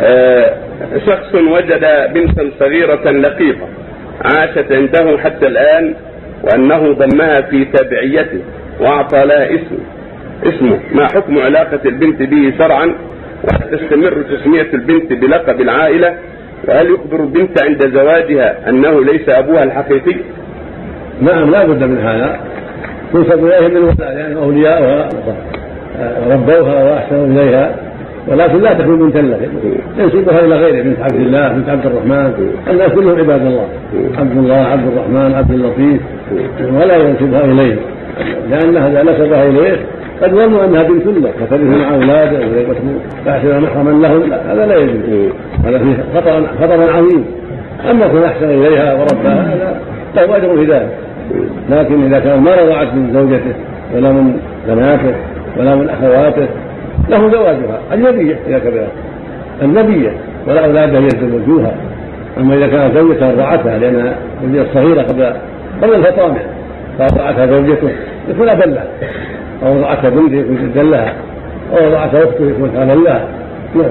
آه، شخص وجد بنتا صغيرة لقيطة عاشت عنده حتى الآن وأنه ضمها في تبعيته وأعطى لها اسم اسمه ما حكم علاقة البنت به شرعا؟ وهل تستمر تسمية البنت بلقب العائلة؟ وهل يخبر البنت عند زواجها أنه ليس أبوها الحقيقي؟ نعم لا بد من هذا. تنسب إليهم من الولاء لأن أولياؤها ربوها وأحسنوا إليها. ولكن لا تكون بنتا له ينسبها إلى غيره بنت عبد الله بنت عبد الرحمن. الناس كلهم عباد الله. عبد الله عبد الرحمن عبد اللطيف. ولا ينسبها إليه. لانها اذا نسبها إليه. قد ظنوا أنها بنت له فترث مع اولاده فاحسن محرما لهم. هذا لا يجوز. هذا فيه خطر خطر عظيم. أما كن أحسن إليها وربها هذا له أجر في ذلك. لكن إذا كان ما رضعت من زوجته ولا من بناته ولا من أخواته له زواجها النبية إذا كبرت النبية ولا أولاد يتزوجوها أما إذا كانت زوجة رضعتها لأنها النبية الصغيرة قبل قبل الفطامة فرضعتها زوجته. يكون أبا لها. أو رضعتها بنته يكون جدا لها. أو رضعتها أخته يكون خالا لها. نعم.